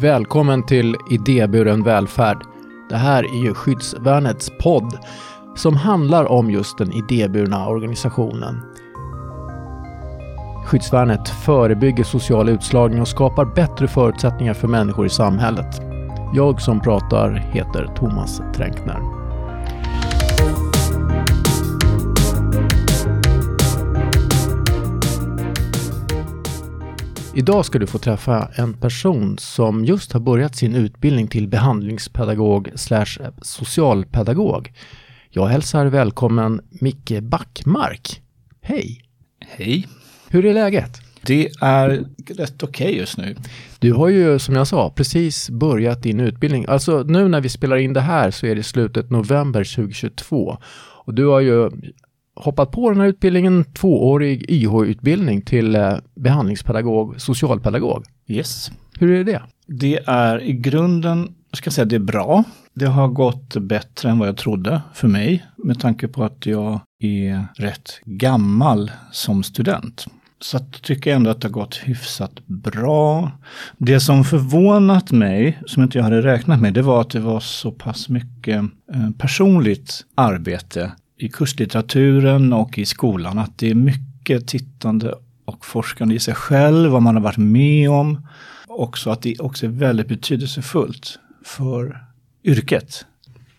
Välkommen till Idéburen välfärd. Det här är ju Skyddsvärnets podd som handlar om just den idéburna organisationen. Skyddsvärnet förebygger social utslagning och skapar bättre förutsättningar för människor i samhället. Jag som pratar heter Thomas Tränkner. Idag ska du få träffa en person som just har börjat sin utbildning till behandlingspedagog slash socialpedagog. Jag hälsar välkommen Micke Backmark. Hej! Hej! Hur är läget? Det är rätt okej okay just nu. Du har ju som jag sa precis börjat din utbildning. Alltså nu när vi spelar in det här så är det slutet november 2022. Och du har ju hoppat på den här utbildningen, tvåårig YH-utbildning till eh, behandlingspedagog, socialpedagog. Yes. Hur är det? Det är i grunden, ska jag säga, det är bra. Det har gått bättre än vad jag trodde för mig med tanke på att jag är rätt gammal som student. Så att tycker jag ändå att det har gått hyfsat bra. Det som förvånat mig, som inte jag hade räknat med, det var att det var så pass mycket eh, personligt arbete i kurslitteraturen och i skolan att det är mycket tittande och forskande i sig själv, vad man har varit med om. Också att det också är väldigt betydelsefullt för yrket.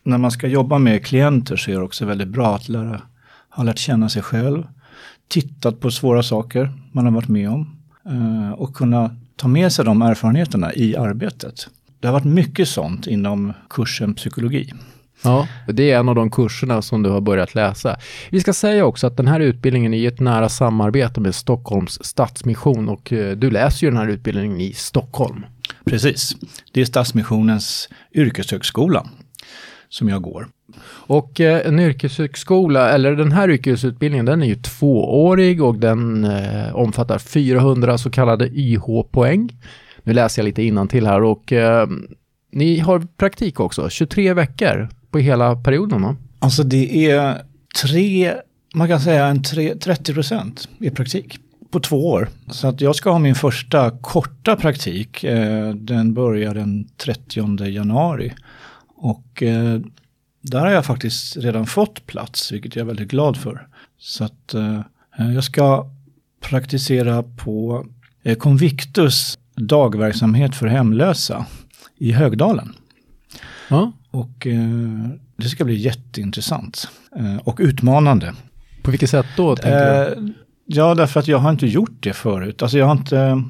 När man ska jobba med klienter så är det också väldigt bra att lära, ha lärt känna sig själv, tittat på svåra saker man har varit med om eh, och kunna ta med sig de erfarenheterna i arbetet. Det har varit mycket sånt inom kursen psykologi. Ja, det är en av de kurserna som du har börjat läsa. Vi ska säga också att den här utbildningen är i ett nära samarbete med Stockholms Stadsmission och eh, du läser ju den här utbildningen i Stockholm. Precis. Det är Stadsmissionens yrkeshögskola som jag går. Och eh, en yrkeshögskola, eller den här yrkesutbildningen, den är ju tvåårig och den eh, omfattar 400 så kallade YH-poäng. Nu läser jag lite till här och eh, ni har praktik också, 23 veckor på hela perioden va? Alltså det är tre, man kan säga en tre, 30 procent i praktik på två år. Så att jag ska ha min första korta praktik. Eh, den börjar den 30 januari. Och eh, där har jag faktiskt redan fått plats, vilket jag är väldigt glad för. Så att eh, jag ska praktisera på Convictus dagverksamhet för hemlösa i Högdalen. Ja. Och eh, det ska bli jätteintressant eh, och utmanande. På vilket sätt då? Eh, ja, därför att jag har inte gjort det förut. Alltså jag har inte...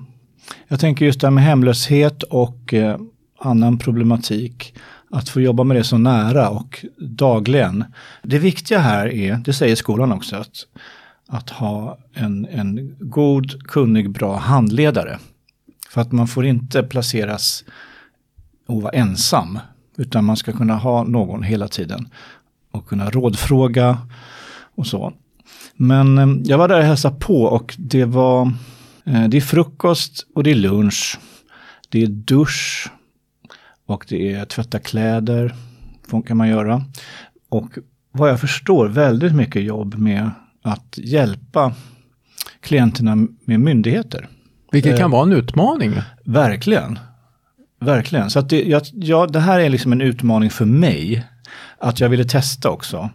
Jag tänker just det här med hemlöshet och eh, annan problematik. Att få jobba med det så nära och dagligen. Det viktiga här är, det säger skolan också, att, att ha en, en god, kunnig, bra handledare. För att man får inte placeras och vara ensam utan man ska kunna ha någon hela tiden och kunna rådfråga och så. Men eh, jag var där och hälsade på och det var eh, det är frukost och det är lunch. Det är dusch och det är tvätta kläder. kan man göra. Och vad jag förstår väldigt mycket jobb med att hjälpa klienterna med myndigheter. Vilket kan eh, vara en utmaning. Verkligen. Verkligen, så att det, jag, ja, det här är liksom en utmaning för mig. Att jag ville testa också.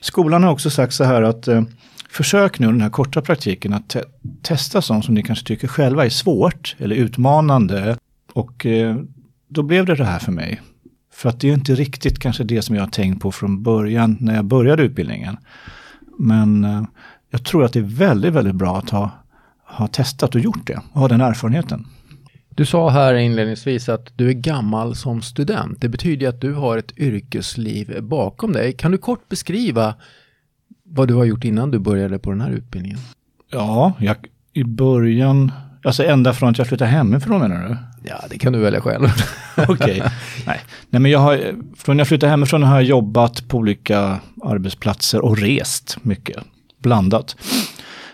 Skolan har också sagt så här att eh, försök nu den här korta praktiken att te testa sånt som ni kanske tycker själva är svårt eller utmanande. Och eh, då blev det det här för mig. För att det är inte riktigt kanske det som jag har tänkt på från början när jag började utbildningen. Men eh, jag tror att det är väldigt, väldigt bra att ha, ha testat och gjort det och ha den erfarenheten. Du sa här inledningsvis att du är gammal som student. Det betyder att du har ett yrkesliv bakom dig. Kan du kort beskriva vad du har gjort innan du började på den här utbildningen? Ja, jag, i början, alltså ända från att jag flyttade hemifrån menar du? Ja, det kan du välja själv. Okej. Okay. Nej. Nej, men jag har, från jag flyttade hemifrån har jag jobbat på olika arbetsplatser och rest mycket, blandat.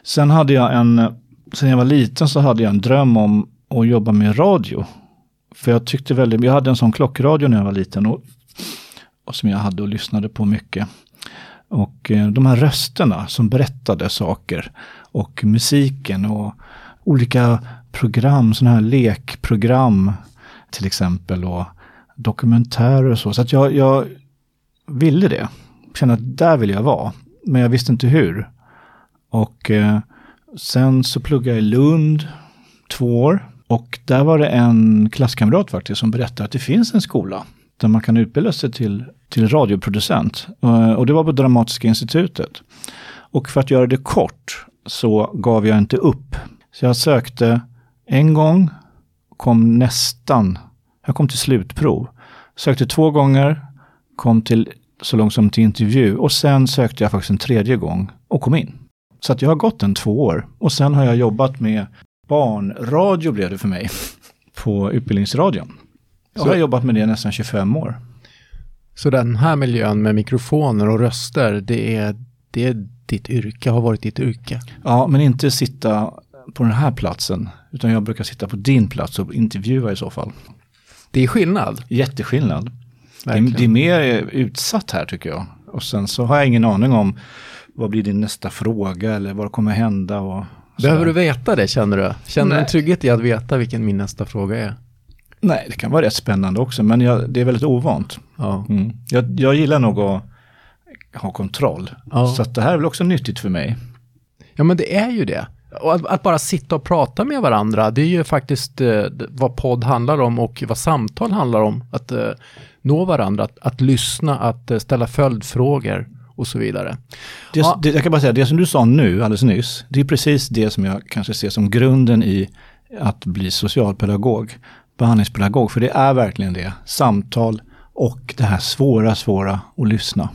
Sen hade jag en, sen jag var liten så hade jag en dröm om och jobba med radio. För jag tyckte väldigt, jag hade en sån klockradio när jag var liten och, och som jag hade och lyssnade på mycket. Och eh, de här rösterna som berättade saker och musiken och olika program, sådana här lekprogram till exempel och dokumentärer och så. Så att jag, jag ville det. Kände att där vill jag vara. Men jag visste inte hur. Och eh, sen så pluggade jag i Lund två år. Och där var det en klasskamrat faktiskt som berättade att det finns en skola där man kan utbilda sig till, till radioproducent. Eh, och det var på Dramatiska institutet. Och för att göra det kort så gav jag inte upp. Så jag sökte en gång, kom nästan, jag kom till slutprov. Sökte två gånger, kom till så långt som till intervju och sen sökte jag faktiskt en tredje gång och kom in. Så att jag har gått en två år och sen har jag jobbat med barnradio blev det för mig på Utbildningsradion. Jag har jobbat med det nästan 25 år. Så den här miljön med mikrofoner och röster, det är, det är ditt yrke, har varit ditt yrke? Ja, men inte sitta på den här platsen, utan jag brukar sitta på din plats och intervjua i så fall. Det är skillnad? Jätteskillnad. Det är, det är mer utsatt här tycker jag. Och sen så har jag ingen aning om vad blir din nästa fråga eller vad kommer hända. Och Behöver du veta det känner du? Känner du en trygghet i att veta vilken min nästa fråga är? Nej, det kan vara rätt spännande också, men jag, det är väldigt ovant. Ja. Mm. Jag, jag gillar nog att ha kontroll. Ja. Så det här är väl också nyttigt för mig. Ja, men det är ju det. Och att, att, bara sitta och prata med varandra, det är ju faktiskt eh, vad podd handlar om och vad samtal handlar om. Att eh, nå varandra, att, att lyssna, att eh, ställa följdfrågor och så vidare. Det, ja. det, jag kan bara säga, det som du sa nu alldeles nyss, det är precis det som jag kanske ser som grunden i att bli socialpedagog, behandlingspedagog, för det är verkligen det. Samtal och det här svåra, svåra att lyssna.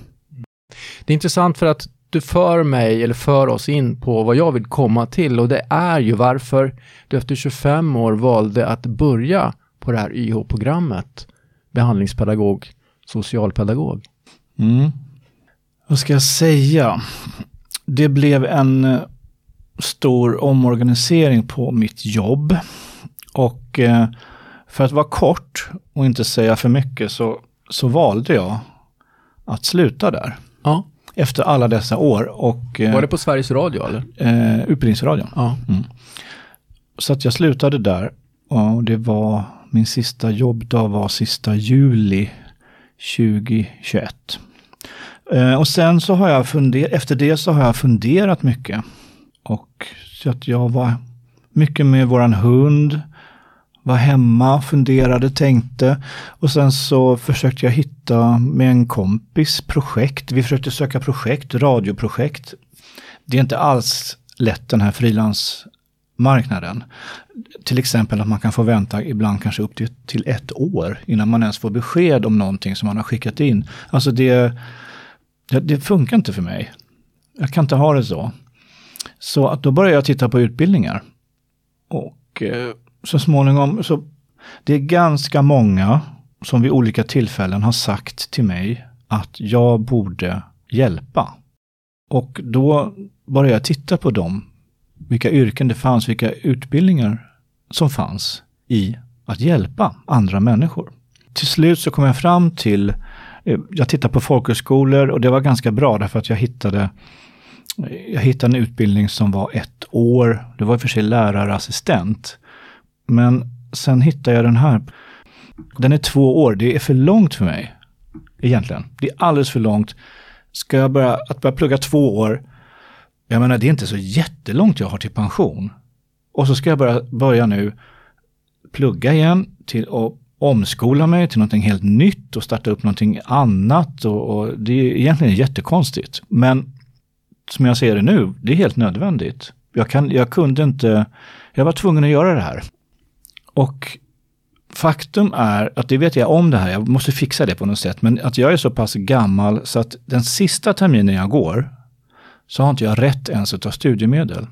Det är intressant för att du för mig, eller för oss in på vad jag vill komma till och det är ju varför du efter 25 år valde att börja på det här YH-programmet, behandlingspedagog, socialpedagog. Mm. Vad ska jag säga? Det blev en eh, stor omorganisering på mitt jobb. Och eh, för att vara kort och inte säga för mycket så, så valde jag att sluta där. Ja. Efter alla dessa år. Och, eh, var det på Sveriges Radio eller? Eh, Utbildningsradion. Ja. Mm. Så att jag slutade där. Och det var min sista jobbdag var sista juli 2021. Eh, och sen så har jag funderat, efter det så har jag funderat mycket. Och så att jag var mycket med våran hund, var hemma, funderade, tänkte. Och sen så försökte jag hitta med en kompis projekt. Vi försökte söka projekt, radioprojekt. Det är inte alls lätt den här frilansmarknaden. Till exempel att man kan få vänta ibland kanske upp till, till ett år innan man ens får besked om någonting som man har skickat in. Alltså det, det, det funkar inte för mig. Jag kan inte ha det så. Så att då började jag titta på utbildningar. Och eh, så småningom, så det är ganska många som vid olika tillfällen har sagt till mig att jag borde hjälpa. Och då började jag titta på dem, vilka yrken det fanns, vilka utbildningar som fanns i att hjälpa andra människor. Till slut så kom jag fram till, Eh, jag tittade på folkhögskolor och det var ganska bra därför att jag hittade jag hittade en utbildning som var ett år. Det var i och för sig lärarassistent. Men sen hittade jag den här. Den är två år. Det är för långt för mig. Egentligen. Det är alldeles för långt. Ska jag börja, att börja plugga två år. Jag menar, det är inte så jättelångt jag har till pension. Och så ska jag börja, börja nu plugga igen till och omskola mig till någonting helt nytt och starta upp någonting annat. Och, och det är egentligen jättekonstigt. Men som jag ser det nu, det är helt nödvändigt. Jag, kan, jag kunde inte, jag var tvungen att göra det här. Och faktum är att det vet jag om det här, jag måste fixa det på något sätt, men att jag är så pass gammal så att den sista terminen jag går så har inte jag rätt ens att ta studiemedel.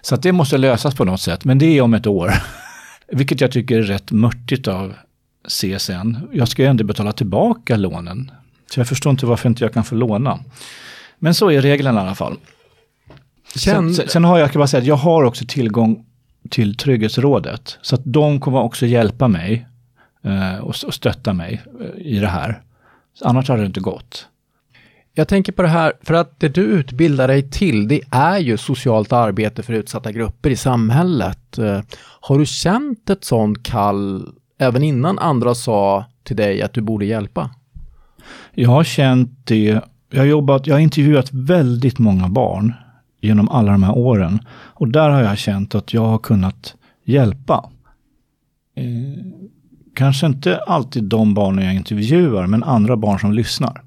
Så att det måste lösas på något sätt, men det är om ett år. Vilket jag tycker är rätt mörtigt av CSN. Jag ska ju ändå betala tillbaka lånen. Så jag förstår inte varför inte jag kan få låna. Men så är reglerna i alla fall. Sen, sen, sen har jag, jag bara säga att jag har också tillgång till Trygghetsrådet. Så att de kommer också hjälpa mig eh, och, och stötta mig eh, i det här. Så annars hade det inte gått. Jag tänker på det här, för att det du utbildar dig till, det är ju socialt arbete för utsatta grupper i samhället. Eh, har du känt ett sånt kall även innan andra sa till dig att du borde hjälpa? Jag har känt det. Jag har, jobbat, jag har intervjuat väldigt många barn genom alla de här åren. Och där har jag känt att jag har kunnat hjälpa. Eh, kanske inte alltid de barnen jag intervjuar, men andra barn som lyssnar.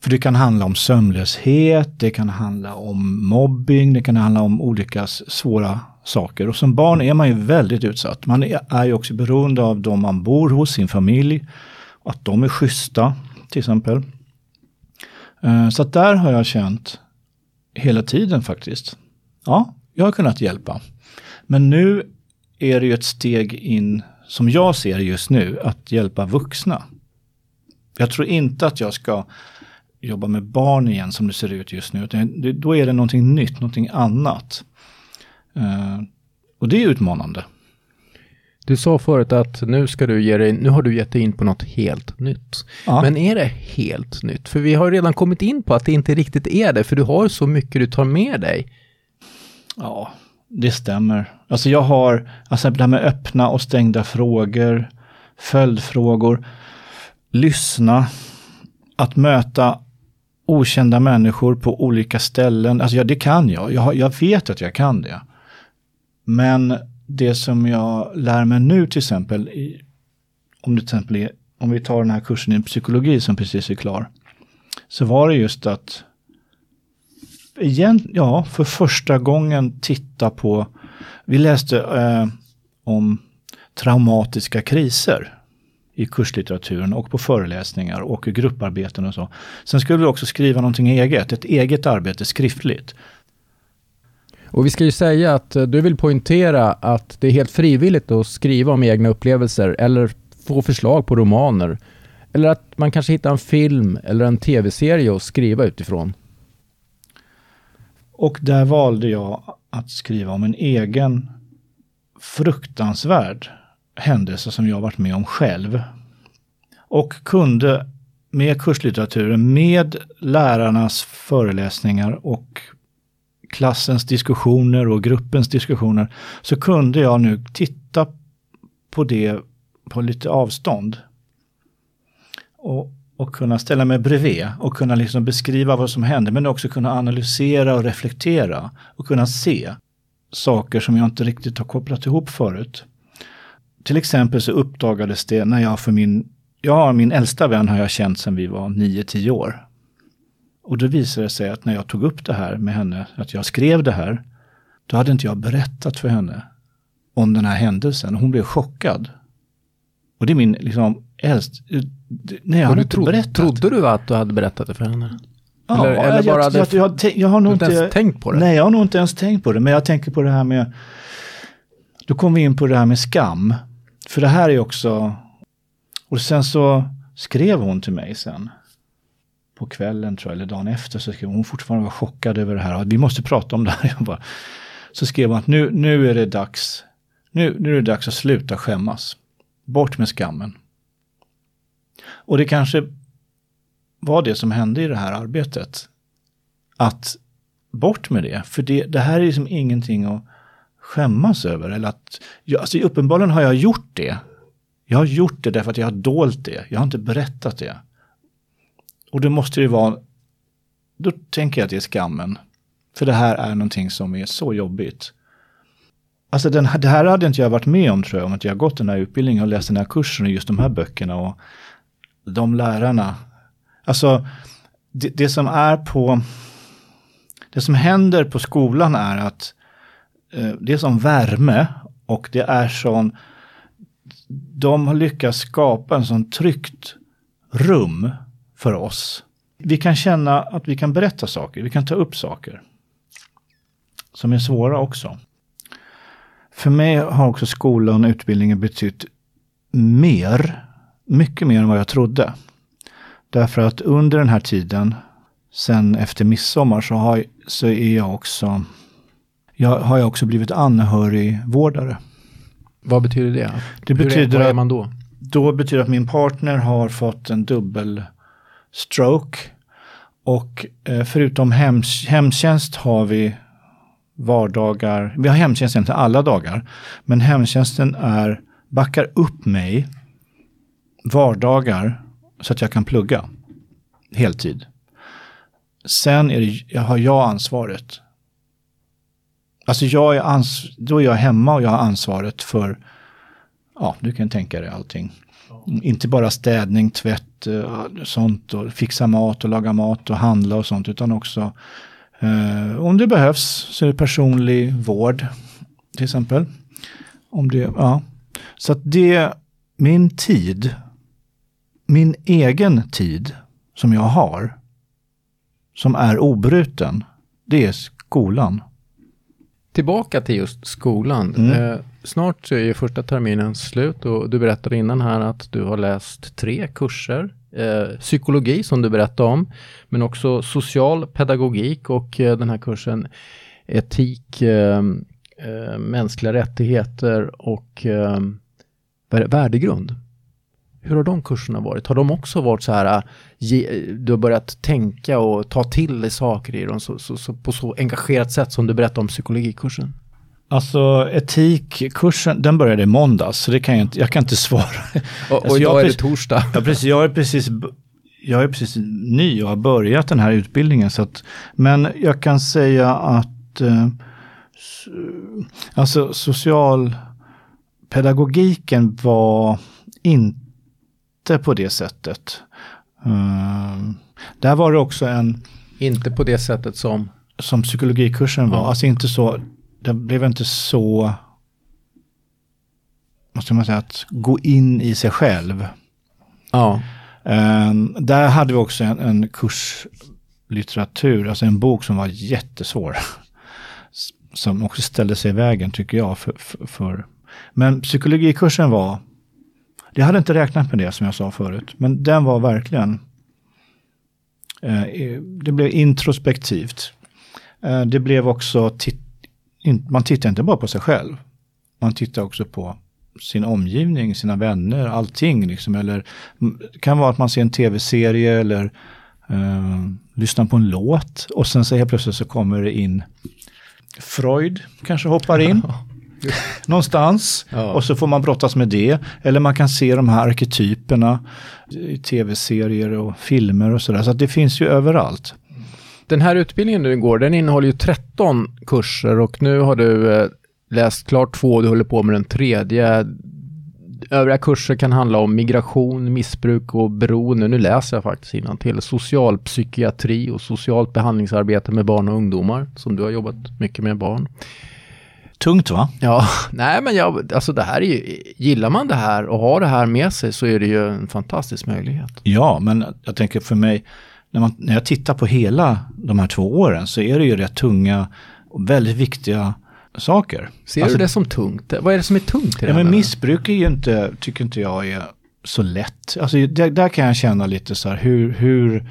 För det kan handla om sömnlöshet, det kan handla om mobbing, det kan handla om olika svåra saker. Och som barn är man ju väldigt utsatt. Man är ju också beroende av de man bor hos, sin familj. Att de är schyssta, till exempel. Eh, så att där har jag känt hela tiden faktiskt. Ja, jag har kunnat hjälpa. Men nu är det ju ett steg in, som jag ser det just nu, att hjälpa vuxna. Jag tror inte att jag ska jobba med barn igen som det ser ut just nu. Då är det någonting nytt, någonting annat. Uh, och det är utmanande. Du sa förut att nu ska du ge dig, nu har du gett dig in på något helt nytt. Ja. Men är det helt nytt? För vi har redan kommit in på att det inte riktigt är det, för du har så mycket du tar med dig. Ja, det stämmer. Alltså jag har, alltså det här med öppna och stängda frågor, följdfrågor, lyssna, att möta okända människor på olika ställen. Alltså ja, det kan jag. jag. Jag vet att jag kan det. Men det som jag lär mig nu till exempel, i, om det till exempel är, om vi tar den här kursen i psykologi som precis är klar, så var det just att igen, ja, för första gången titta på, vi läste eh, om traumatiska kriser i kurslitteraturen och på föreläsningar och i grupparbeten och så. Sen skulle vi också skriva någonting eget, ett eget arbete skriftligt. Och vi ska ju säga att eh, du vill poängtera att det är helt frivilligt att skriva om egna upplevelser eller få förslag på romaner. Eller att man kanske hittar en film eller en tv-serie att skriva utifrån. Och där valde jag att skriva om en egen fruktansvärd händelse som jag varit med om själv. Och kunde med kurslitteraturen, med lärarnas föreläsningar och klassens diskussioner och gruppens diskussioner, så kunde jag nu titta på det på lite avstånd. Och, och kunna ställa mig bredvid och kunna liksom beskriva vad som hände, men också kunna analysera och reflektera och kunna se saker som jag inte riktigt har kopplat ihop förut. Till exempel så uppdagades det när jag för min, ja min äldsta vän har jag känt sedan vi var 9-10 år. Och då visade det sig att när jag tog upp det här med henne, att jag skrev det här, då hade inte jag berättat för henne om den här händelsen. Hon blev chockad. Och det är min liksom äldst... Nej, jag hade inte berättat. Trodde du att du hade berättat det för henne? Ja, eller, eller bara jag, jag, jag, jag, jag har nog inte ens tänkt på det. Nej, jag har nog inte ens tänkt på det. Men jag tänker på det här med... Då kommer vi in på det här med skam. För det här är också... Och sen så skrev hon till mig sen på kvällen tror jag, eller dagen efter, så skrev hon, hon fortfarande var chockad över det här. Vi måste prata om det här. Jag bara, så skrev hon att nu, nu är det dags, nu, nu är det dags att sluta skämmas. Bort med skammen. Och det kanske var det som hände i det här arbetet. Att bort med det, för det, det här är liksom ingenting att skämmas över. Eller att, jag, alltså uppenbarligen har jag gjort det. Jag har gjort det därför att jag har dolt det. Jag har inte berättat det. Och då måste det vara, då tänker jag att det är skammen. För det här är någonting som är så jobbigt. Alltså den, det här hade inte jag varit med om tror jag, om att jag gått den här utbildningen och läst den här kursen och just de här böckerna och de lärarna. Alltså det, det som är på, det som händer på skolan är att Eh, det är som värme och det är sån... de har lyckats skapa en sån tryggt rum för oss. Vi kan känna att vi kan berätta saker, vi kan ta upp saker som är svåra också. För mig har också skolan och utbildningen betytt mer, mycket mer än vad jag trodde. Därför att under den här tiden, sen efter midsommar, så, har, så är jag också, jag, har jag också blivit anhörigvårdare. Vad betyder det? Det betyder är, vad är man då? Då betyder att min partner har fått en dubbel stroke Och eh, förutom hem, hemtjänst har vi vardagar, vi har hemtjänst egentligen alla dagar, men hemtjänsten är, backar upp mig vardagar så att jag kan plugga heltid. Sen är det, har jag ansvaret. Alltså jag är ans då är jag hemma och jag har ansvaret för, ja du kan tänka dig allting. Inte bara städning, tvätt, eh, sånt och fixa mat och laga mat och handla och sånt utan också eh, om det behövs så är det personlig vård till exempel. Om det, ja. Så att det, min tid, min egen tid som jag har, som är obruten, det är skolan. Tillbaka till just skolan. Mm. Eh, snart så är ju första terminen slut och du berättade innan här att du har läst tre kurser. Eh, psykologi som du berättade om, men också social pedagogik och eh, den här kursen etik, eh, eh, mänskliga rättigheter och eh, värdegrund. Hur har de kurserna varit? Har de också varit så här, ge, du har börjat tänka och ta till dig saker i dem så, så, så, på så engagerat sätt som du berättade om psykologikursen? Alltså etikkursen, den började i måndags, så det kan jag inte, jag kan inte svara. Och, och alltså, idag är det torsdag. Ja, precis, jag är precis, jag är precis ny och har börjat den här utbildningen. Så att, men jag kan säga att eh, alltså socialpedagogiken var inte på det sättet. Uh, där var det också en... Inte på det sättet som? Som psykologikursen var. Ja. Alltså inte så, det blev inte så, måste man säga, att gå in i sig själv. Ja. Um, där hade vi också en, en kurslitteratur, alltså en bok som var jättesvår. Som också ställde sig i vägen tycker jag. För, för, för. Men psykologikursen var, jag hade inte räknat med det som jag sa förut, men den var verkligen, eh, det blev introspektivt. Eh, det blev också titt man tittar inte bara på sig själv. Man tittar också på sin omgivning, sina vänner, allting. Liksom. Eller, det kan vara att man ser en tv-serie eller eh, lyssnar på en låt och sen så helt plötsligt så kommer det in Freud kanske hoppar in. någonstans ja. och så får man brottas med det. Eller man kan se de här arketyperna i tv-serier och filmer och sådär. Så det finns ju överallt. Den här utbildningen du går, den innehåller ju 13 kurser och nu har du eh, läst klart två och du håller på med den tredje. Övriga kurser kan handla om migration, missbruk och beroende. Nu läser jag faktiskt till Socialpsykiatri och socialt behandlingsarbete med barn och ungdomar, som du har jobbat mycket med barn. Tungt va? Ja, nej men jag, alltså det här är ju, gillar man det här och har det här med sig så är det ju en fantastisk möjlighet. Ja, men jag tänker för mig, när, man, när jag tittar på hela de här två åren så är det ju rätt tunga och väldigt viktiga saker. Ser alltså, du det som tungt? Vad är det som är tungt? I ja, men missbruk är ju inte, tycker inte jag är så lätt. Alltså där, där kan jag känna lite så här, hur, hur,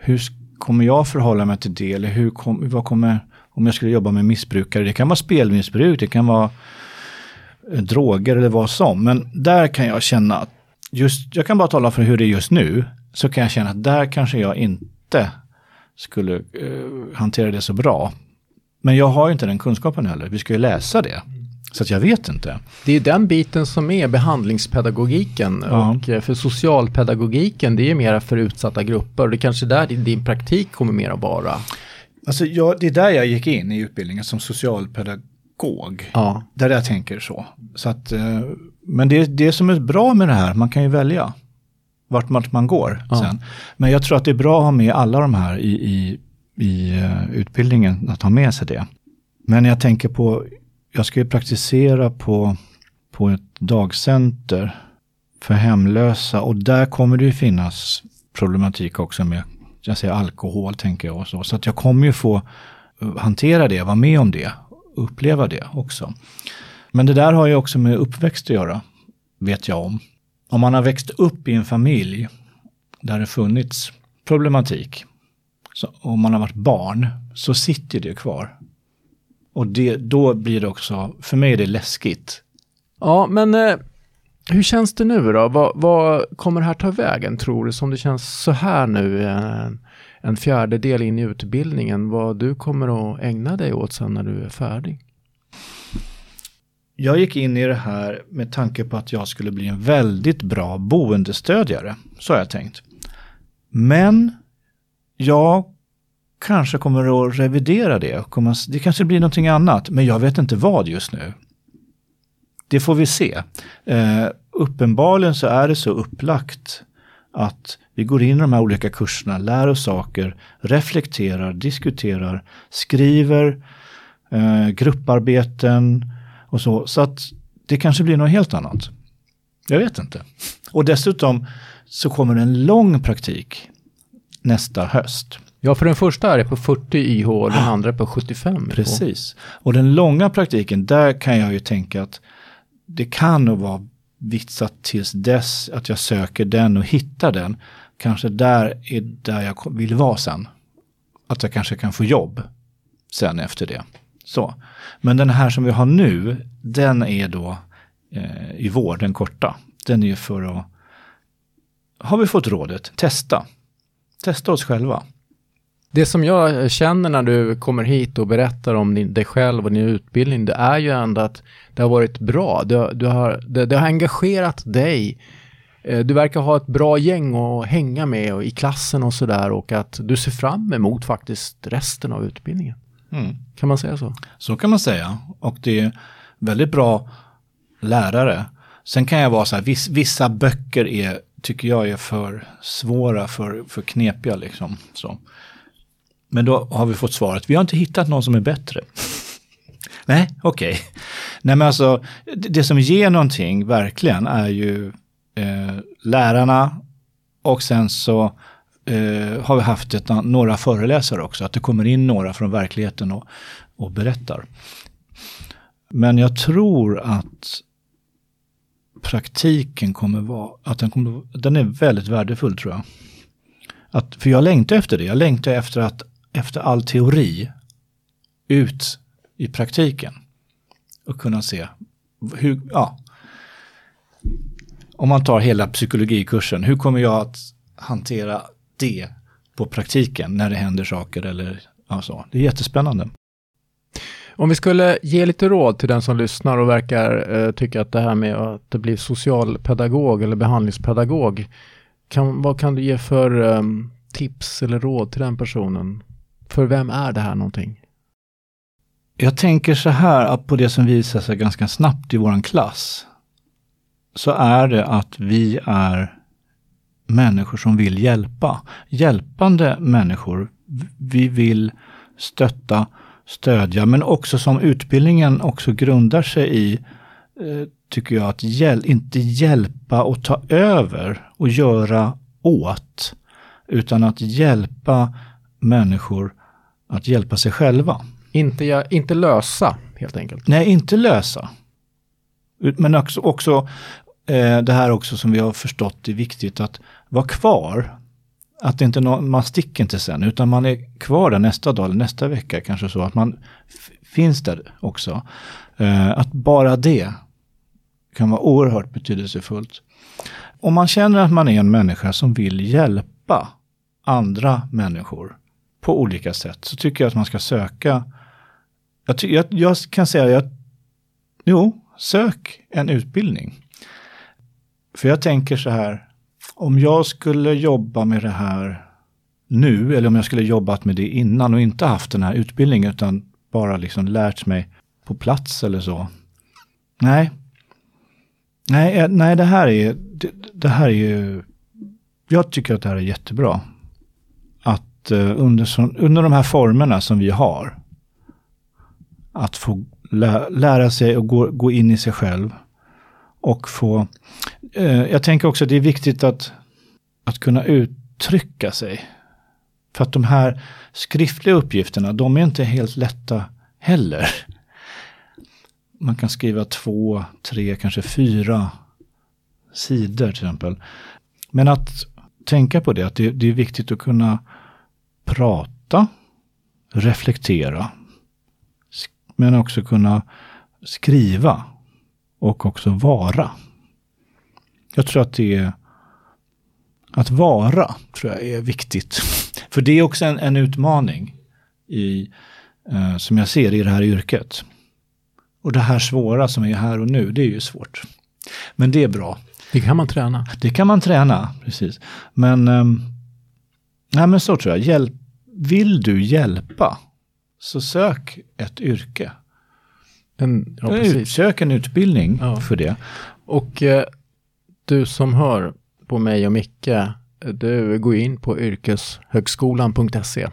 hur kommer jag förhålla mig till det? Eller hur kom, vad kommer, om jag skulle jobba med missbrukare, det kan vara spelmissbruk, det kan vara eh, droger eller vad som. Men där kan jag känna att just, jag kan bara tala för hur det är just nu så kan jag känna att där kanske jag inte skulle uh, hantera det så bra. Men jag har ju inte den kunskapen heller. Vi ska ju läsa det. Så att jag vet inte. Det är den biten som är behandlingspedagogiken. Ja. Och eh, för socialpedagogiken det är mer för utsatta grupper. Det är kanske där din praktik kommer mer att vara. Alltså jag, det är där jag gick in i utbildningen som socialpedagog. Ja. Där jag tänker så. så att, eh, men det, det som är bra med det här, man kan ju välja vart man går ja. sen. Men jag tror att det är bra att ha med alla de här i, i, i uh, utbildningen, att ha med sig det. Men jag tänker på, jag ska ju praktisera på, på ett dagcenter för hemlösa och där kommer det ju finnas problematik också med, jag säger alkohol tänker jag och så. Så att jag kommer ju få eh, hantera det, vara med om det, uppleva det också. Men det där har ju också med uppväxt att göra, vet jag om om man har växt upp i en familj där det funnits problematik, så, om man har varit barn, så sitter det kvar. Och det, då blir det också, för mig är det läskigt. Ja, men eh, hur känns det nu då? Vad, vad, kommer det här ta vägen tror du, som det känns så här nu? en, en fjärdedel in i utbildningen vad du kommer att ägna dig åt sen när du är färdig? Jag gick in i det här med tanke på att jag skulle bli en väldigt bra boendestödjare. Så har jag tänkt. Men jag kanske kommer att revidera det. Det kanske blir någonting annat, men jag vet inte vad just nu. Det får vi se. Eh, uppenbarligen så är det så upplagt att vi går in i de här olika kurserna, lär oss saker, reflekterar, diskuterar, skriver, eh, grupparbeten och så. Så att det kanske blir något helt annat. Jag vet inte. Och dessutom så kommer en lång praktik nästa höst. Ja, för den första är på 40 IH och den andra på 75 IH. Precis. Och den långa praktiken, där kan jag ju tänka att det kan nog vara vitsat tills dess att jag söker den och hittar den. Kanske där är där jag vill vara sen. Att jag kanske kan få jobb sen efter det. Så. Men den här som vi har nu, den är då eh, i vår, den korta. Den är ju för att, har vi fått rådet, testa. Testa oss själva. Det som jag känner när du kommer hit och berättar om din, dig själv och din utbildning, det är ju ändå att det har varit bra. Du, du har, det, det, har engagerat dig. Eh, du verkar ha ett bra gäng att hänga med och i klassen och sådär och att du ser fram emot faktiskt resten av utbildningen. Mm. Kan man säga så? Så kan man säga. Och det är väldigt bra lärare. Sen kan jag vara så här, viss, vissa böcker är, tycker jag är för svåra, för, för knepiga liksom. Så. Men då har vi fått svaret, vi har inte hittat någon som är bättre. Nej, okej. Okay. Nej men alltså, det som ger någonting verkligen är ju eh, lärarna och sen så eh, har vi haft ett, några föreläsare också, att det kommer in några från verkligheten och, och berättar. Men jag tror att praktiken kommer vara, att den, kommer, den är väldigt värdefull tror jag. Att, för jag längtar efter det, jag längtar efter att efter all teori ut i praktiken. Och kunna se hur, ja. Om man tar hela psykologikursen, hur kommer jag att hantera det på praktiken när det händer saker eller ja, så. Det är jättespännande. Om vi skulle ge lite råd till den som lyssnar och verkar eh, tycka att det här med att bli socialpedagog eller behandlingspedagog, kan, vad kan du ge för eh, tips eller råd till den personen? För vem är det här någonting? Jag tänker så här att på det som visar sig ganska snabbt i våran klass så är det att vi är människor som vill hjälpa. Hjälpande människor. Vi vill stötta, stödja, men också som utbildningen också grundar sig i, eh, tycker jag, att hjäl inte hjälpa och ta över och göra åt, utan att hjälpa människor att hjälpa sig själva. Inte, inte lösa helt enkelt? Nej, inte lösa. Men också, också eh, det här också som vi har förstått är viktigt att vara kvar. Att inte no man sticker inte sen utan man är kvar där nästa dag eller nästa vecka kanske så att man finns där också. Eh, att bara det kan vara oerhört betydelsefullt. Om man känner att man är en människa som vill hjälpa andra människor på olika sätt så tycker jag att man ska söka. Jag, jag, jag kan säga att jo, sök en utbildning. För jag tänker så här, om jag skulle jobba med det här nu, eller om jag skulle jobbat med det innan och inte haft den här utbildningen utan bara liksom lärt mig på plats eller så. Nej. Nej, eh, nej det här är, det, det här är ju, jag tycker att det här är jättebra. Eh, under, under de här formerna som vi har, att få lä, lära sig och gå, gå in i sig själv och få... Eh, jag tänker också att det är viktigt att, att kunna uttrycka sig. För att de här skriftliga uppgifterna, de är inte helt lätta heller. Man kan skriva två, tre, kanske fyra sidor till exempel. Men att tänka på det, att det, det är viktigt att kunna prata, reflektera, men också kunna skriva och också vara. Jag tror att det är att vara, tror jag är viktigt. För det är också en, en utmaning i, eh, som jag ser i det här yrket. Och det här svåra som är här och nu, det är ju svårt. Men det är bra. Det kan man träna. Det kan man träna, precis. Men, eh, nej men så tror jag. Hjälp, vill du hjälpa, så sök ett yrke. En, ja, precis. Sök en utbildning Ja. för det. Och eh, du som hör på mig och Micke, du går in på yrkeshögskolan.se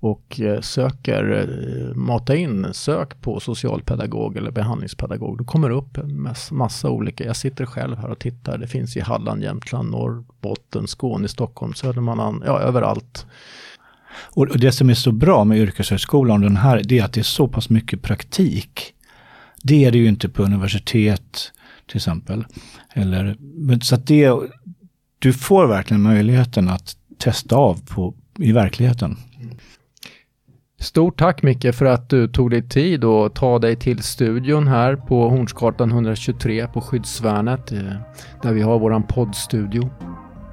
och eh, söker, eh, mata in, sök på socialpedagog eller behandlingspedagog. Då kommer det upp en mass, massa olika, jag sitter själv här och tittar, det finns i Halland, Jämtland, Norrbotten, Skåne, Stockholm, Södermanland, ja överallt. Och och det som är så bra med yrkeshögskolan, den här, det är att det är så pass mycket praktik. Det är det ju inte på universitet till exempel. Eller, men så att det, du får verkligen möjligheten att testa av på, i verkligheten. Stort tack Micke för att du tog dig tid och ta dig till studion här på Hornsgatan 123 på Skyddsvärnet eh, där vi har våran poddstudio.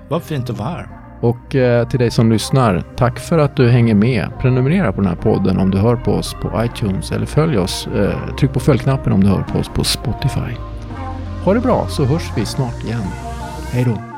Vad fint att vara här. Och eh, till dig som lyssnar, tack för att du hänger med. Prenumerera på den här podden om du hör på oss på iTunes eller följ oss. Eh, tryck på följknappen om du hör på oss på Spotify. Ha det bra så hörs vi snart igen. Hej då!